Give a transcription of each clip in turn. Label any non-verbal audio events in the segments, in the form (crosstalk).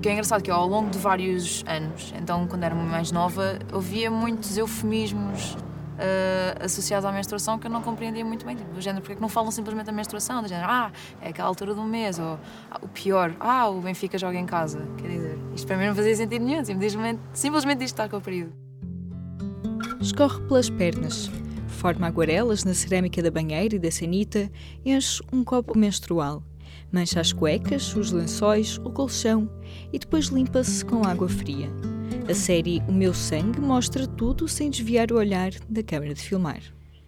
O que é engraçado é que eu, ao longo de vários anos, então quando era mais nova, ouvia muitos eufemismos uh, associados à menstruação que eu não compreendia muito bem. Tipo, do género, porque é que não falam simplesmente da menstruação? Do género, ah, é aquela altura do mês, ou ah, o pior, ah, o Benfica joga em casa. Quer dizer, isto para mim não fazia sentido nenhum, simplesmente, simplesmente isto está com o período. Escorre pelas pernas, forma aguarelas na cerâmica da banheira e da sanita, enche um copo menstrual. Mancha as cuecas, os lençóis, o colchão e depois limpa-se com água fria. A série O Meu Sangue mostra tudo sem desviar o olhar da câmara de filmar.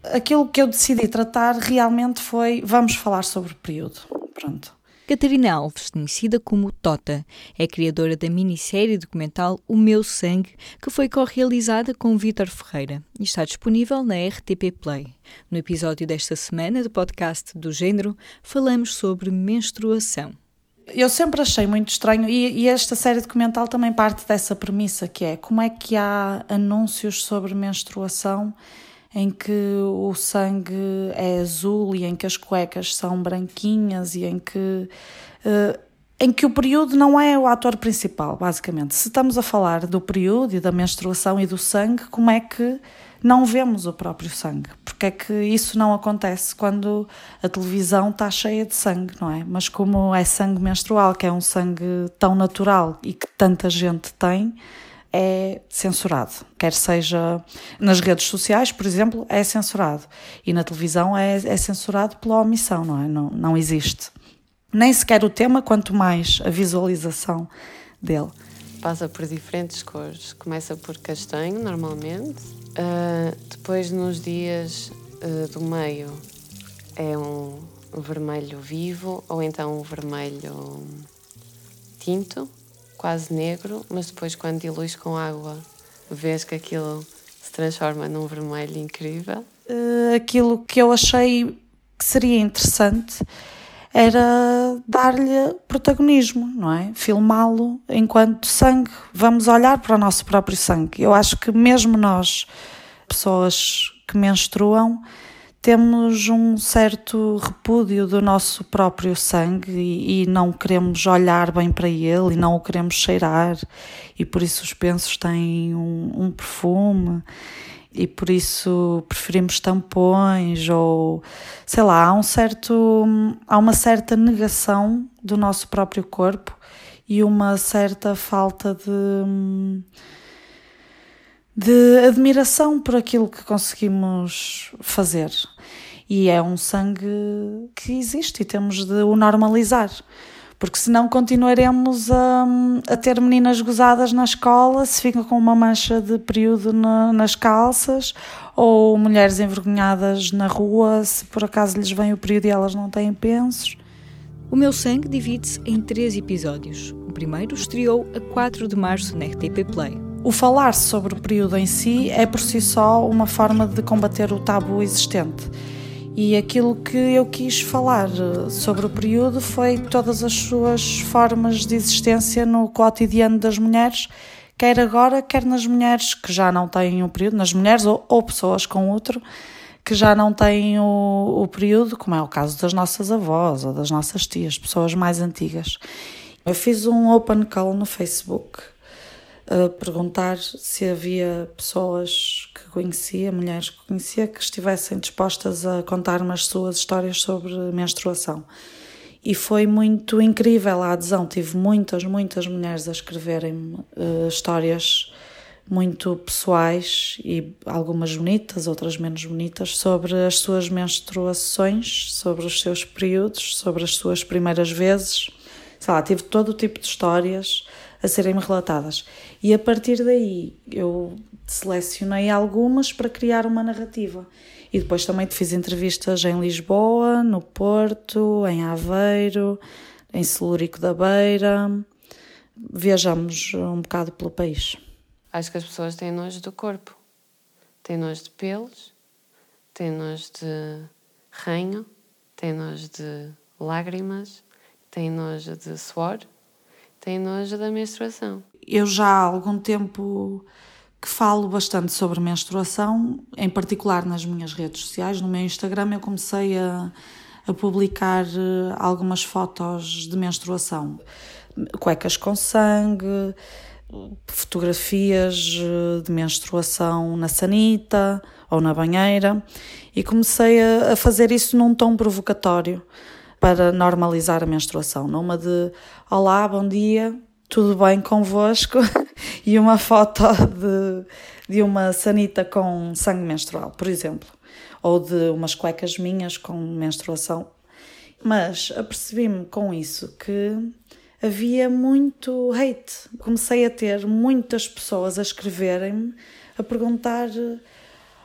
Aquilo que eu decidi tratar realmente foi vamos falar sobre o período. Pronto. Catarina Alves, conhecida como Tota, é criadora da minissérie documental O Meu Sangue, que foi co-realizada com Vítor Ferreira e está disponível na RTP Play. No episódio desta semana do podcast do Gênero, falamos sobre menstruação eu sempre achei muito estranho, e, e, esta série documental também parte dessa premissa, que é como é que há anúncios sobre menstruação em que o sangue é azul e em que as cuecas são branquinhas e em que. Uh, em que o período não é o ator principal, basicamente. Se estamos a falar do período e da menstruação e do sangue, como é que não vemos o próprio sangue. Porque é que isso não acontece quando a televisão está cheia de sangue, não é? Mas como é sangue menstrual, que é um sangue tão natural e que tanta gente tem, é censurado. Quer seja nas redes sociais, por exemplo, é censurado. E na televisão é, é censurado pela omissão, não é? Não, não existe. Nem sequer o tema, quanto mais a visualização dele. Passa por diferentes cores. Começa por castanho, normalmente, Uh, depois, nos dias uh, do meio, é um vermelho vivo ou então um vermelho tinto, quase negro, mas depois, quando diluis com água, vês que aquilo se transforma num vermelho incrível. Uh, aquilo que eu achei que seria interessante era dar-lhe protagonismo, não é? Filmá-lo enquanto sangue. Vamos olhar para o nosso próprio sangue. Eu acho que mesmo nós, pessoas que menstruam, temos um certo repúdio do nosso próprio sangue e, e, não queremos olhar bem para ele e não o queremos cheirar. E por isso os pensos têm um, um perfume. E por isso preferimos tampões ou sei lá, há um certo há uma certa negação do nosso próprio corpo e uma certa falta de de admiração por aquilo que conseguimos fazer. E é um sangue que existe e temos de o normalizar porque senão continuaremos a, a ter meninas gozadas na escola se ficam com uma mancha de período na, nas calças ou mulheres envergonhadas na rua se por acaso lhes vem o período e elas não têm pensos. O Meu Sangue divide-se em três episódios. O primeiro estreou a 4 de março na RTP Play. O falar sobre o período em si é por si só uma forma de combater o tabu existente e aquilo que eu quis falar eh, sobre o período foi todas as suas formas de existência no cotidiano das mulheres, quer agora, quer nas mulheres que já não têm o período, nas mulheres ou, ou pessoas com outro que já não têm o, o período, como é o caso das nossas avós ou das nossas tias, pessoas mais antigas. Eu fiz um open call no Facebook a perguntar se havia pessoas que conhecia, mulheres que conhecia, que estivessem dispostas a contar-me as suas histórias sobre menstruação. E foi muito incrível a adesão. Tive muitas, muitas mulheres a escreverem uh, histórias muito pessoais e algumas bonitas, outras menos bonitas, sobre as suas menstruações, sobre os seus períodos, sobre as suas primeiras vezes. Sei lá, tive todo o tipo de histórias a serem relatadas. E a partir daí eu selecionei algumas para criar uma narrativa. E depois também fiz entrevistas em Lisboa, no Porto, em Aveiro, em Celúrico da Beira. Viajamos um bocado pelo país. Acho que as pessoas têm nojo do corpo. Têm nojo de pelos, têm nojo de ranho, têm nojo de lágrimas, têm nojo de suor tem nojo da menstruação. Eu já há algum tempo que falo bastante sobre menstruação, em particular nas minhas redes sociais. No meu Instagram eu comecei a, a publicar eh, algumas fotos de menstruação. cuecas com sangue, fotografias eh, de menstruação na sanita ou na banheira e comecei a, a fazer isso num tom provocatório para normalizar a menstruação, numa de olá, bom dia, tudo bem convosco (laughs) e uma foto de, de uma sanita com sangue menstrual, por exemplo, ou de umas cuecas minhas com menstruação. Mas apercebi-me com isso que havia muito hate. Comecei a ter muitas pessoas a escreverem-me, a perguntar: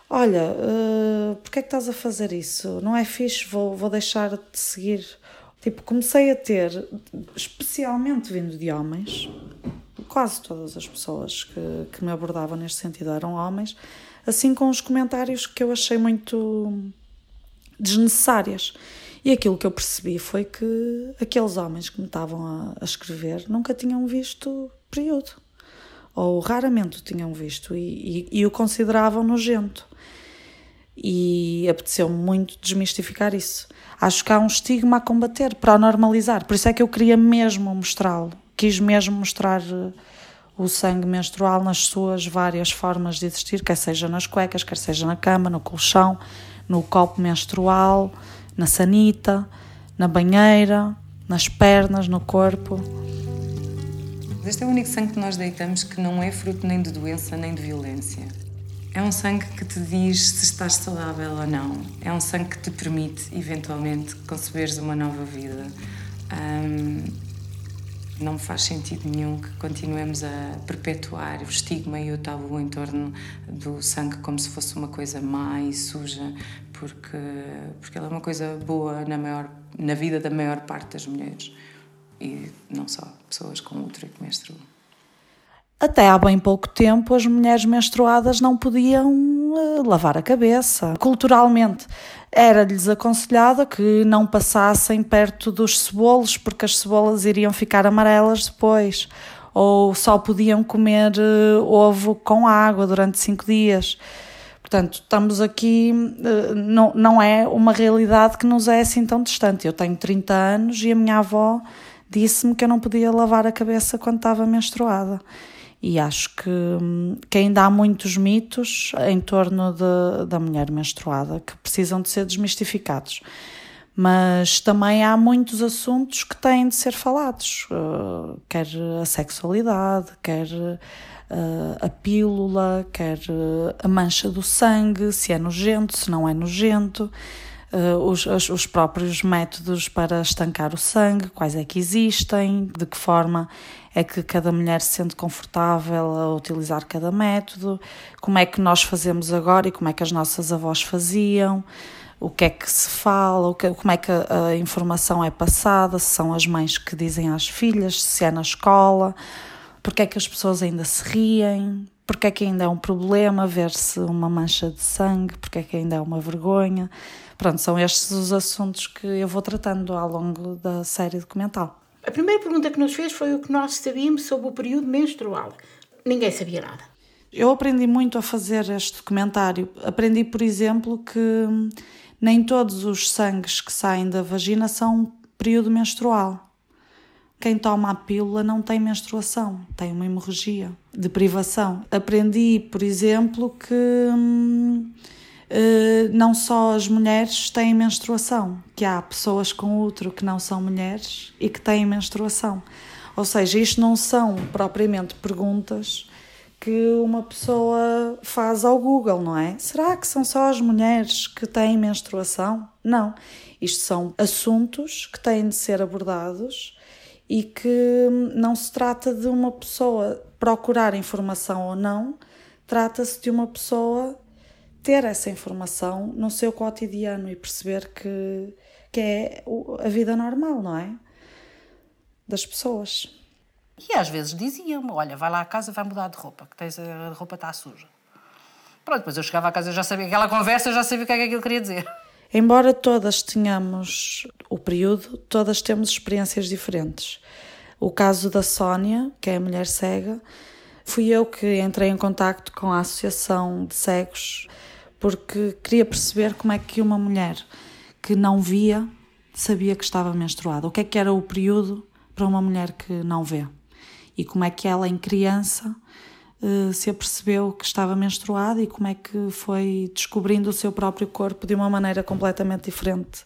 Olha, uh, porquê é que estás a fazer isso? Não é fixe, vou, vou deixar de seguir. Tipo, comecei a ter, especialmente vindo de homens, quase todas as pessoas que, que me abordavam neste sentido eram homens, assim com os comentários que eu achei muito desnecessárias. E aquilo que eu percebi foi que aqueles homens que me estavam a, a escrever nunca tinham visto período, ou raramente o tinham visto, e, e, e o consideravam nojento. E apeteceu-me muito desmistificar isso. Acho que há um estigma a combater para normalizar, por isso é que eu queria mesmo mostrá-lo, quis mesmo mostrar eh, o sangue menstrual nas suas várias formas de existir, quer seja nas cuecas, quer seja na cama, no colchão, no copo menstrual na sanita, na banheira, nas pernas, no corpo. Este é o único sangue que nós deitamos que não é fruto nem de doença nem de violência. É um sangue que te diz se estás saudável ou não. É um sangue que te permite, eventualmente, conceberes uma nova vida. Não faz sentido nenhum que continuemos a perpetuar o estigma e o tabu em torno do sangue como se fosse uma coisa má e suja, porque, porque ela é uma coisa boa na, maior, na vida da maior parte das mulheres e não só pessoas com útero que menstruam. Até há bem pouco tempo, as mulheres menstruadas não podiam uh, lavar a cabeça. Culturalmente, era-lhes aconselhado que não passassem perto dos cebolos, porque as cebolas iriam ficar amarelas depois. Ou só podiam comer uh, ovo com água durante cinco dias. Portanto, estamos aqui, uh, não, não é uma realidade que nos é assim tão distante. Eu tenho 30 anos e a minha avó disse-me que eu não podia lavar a cabeça quando estava menstruada. E acho que, que ainda há muitos mitos em torno de, da mulher menstruada que precisam de ser desmistificados. Mas também há muitos assuntos que têm de ser falados, uh, quer a sexualidade, quer uh, a pílula, quer uh, a mancha do sangue, se é nojento, se não é nojento. Uh, os, os, próprios métodos para estancar o sangue, quais é que existem, de que forma é que cada mulher se sente confortável a utilizar cada método, como é que nós fazemos agora e como é que as nossas avós faziam, o que é que se fala, que, como é que a, a informação é passada, se são as mães que dizem às filhas, se é na escola, porque é que as pessoas ainda se riem, porque é que ainda é um problema ver-se uma mancha de sangue, porque é que ainda é uma vergonha. Pronto, são estes os assuntos que eu vou tratando ao longo da série documental. A primeira pergunta que nos fez foi o que nós sabíamos sobre o período menstrual. Ninguém sabia nada. Eu aprendi muito a fazer este documentário. Aprendi, por exemplo, que nem todos os sangues que saem da vagina são período menstrual. Quem toma a pílula não tem menstruação, tem uma hemorragia de privação. Aprendi, por exemplo, que hum, não só as mulheres têm menstruação, que há pessoas com útero que não são mulheres e que têm menstruação. Ou seja, isto não são propriamente perguntas que uma pessoa faz ao Google, não é? Será que são só as mulheres que têm menstruação? Não. Isto são assuntos que têm de ser abordados e que não se trata de uma pessoa procurar informação ou não, trata-se de uma pessoa ter essa informação no seu cotidiano e perceber que, que é a vida normal, não é? Das pessoas. E às vezes diziam-me: Olha, vai lá à casa, vai mudar de roupa, que tens, a roupa está suja. Pronto, depois eu chegava à casa, já sabia aquela conversa, eu já sabia o que é que aquilo queria dizer. Embora todas tenhamos o período, todas temos experiências diferentes. O caso da Sónia, que é a mulher cega, fui eu que entrei em contacto com a Associação de Cegos porque queria perceber como é que uma mulher que não via sabia que estava menstruada, o que é que era o período para uma mulher que não vê. E como é que ela, em criança, eh, se apercebeu que estava menstruada e como é que foi descobrindo o seu próprio corpo de uma maneira completamente diferente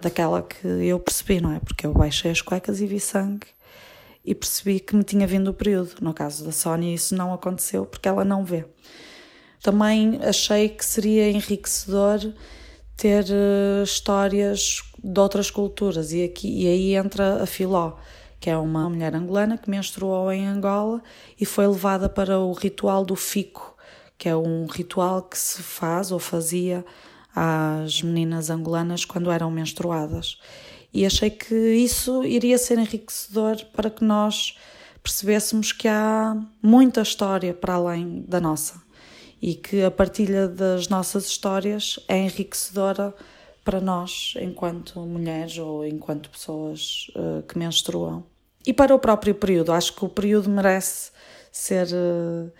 daquela que eu percebi, não é? Porque eu baixei as cuecas e vi sangue e percebi que me tinha vindo o período. No caso da Sónia, isso não aconteceu porque ela não vê. Também achei que seria enriquecedor ter uh, histórias de outras culturas e, aqui, e aí entra a Filó que é uma mulher angolana que menstruou em Angola e foi levada para o ritual do fico, que é um ritual que se faz ou fazia às meninas angolanas quando eram menstruadas. E achei que isso iria ser enriquecedor para que nós percebêssemos que há muita história para além da nossa e que a partilha das nossas histórias é enriquecedora para nós, enquanto mulheres ou enquanto pessoas uh, que menstruam. E para o próprio período, acho que o período merece ser uh,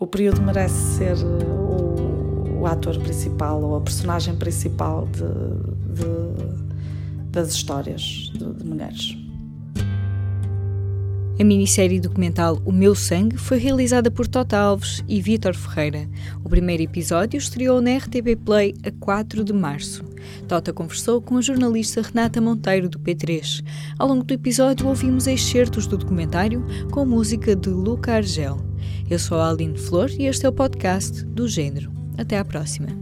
o período merece ser uh, o, o, ator principal ou a personagem principal de, de, das histórias de, de mulheres. A minissérie documental O Meu Sangue foi realizada por Tota Alves e Vítor Ferreira. O primeiro episódio estreou na RTP Play a 4 de março. Tota conversou com a jornalista Renata Monteiro, do P3. Ao longo do episódio, ouvimos excertos do documentário com música de Luca Argel. Eu sou a Aline Flor e este é o podcast do Gênero. Até à próxima.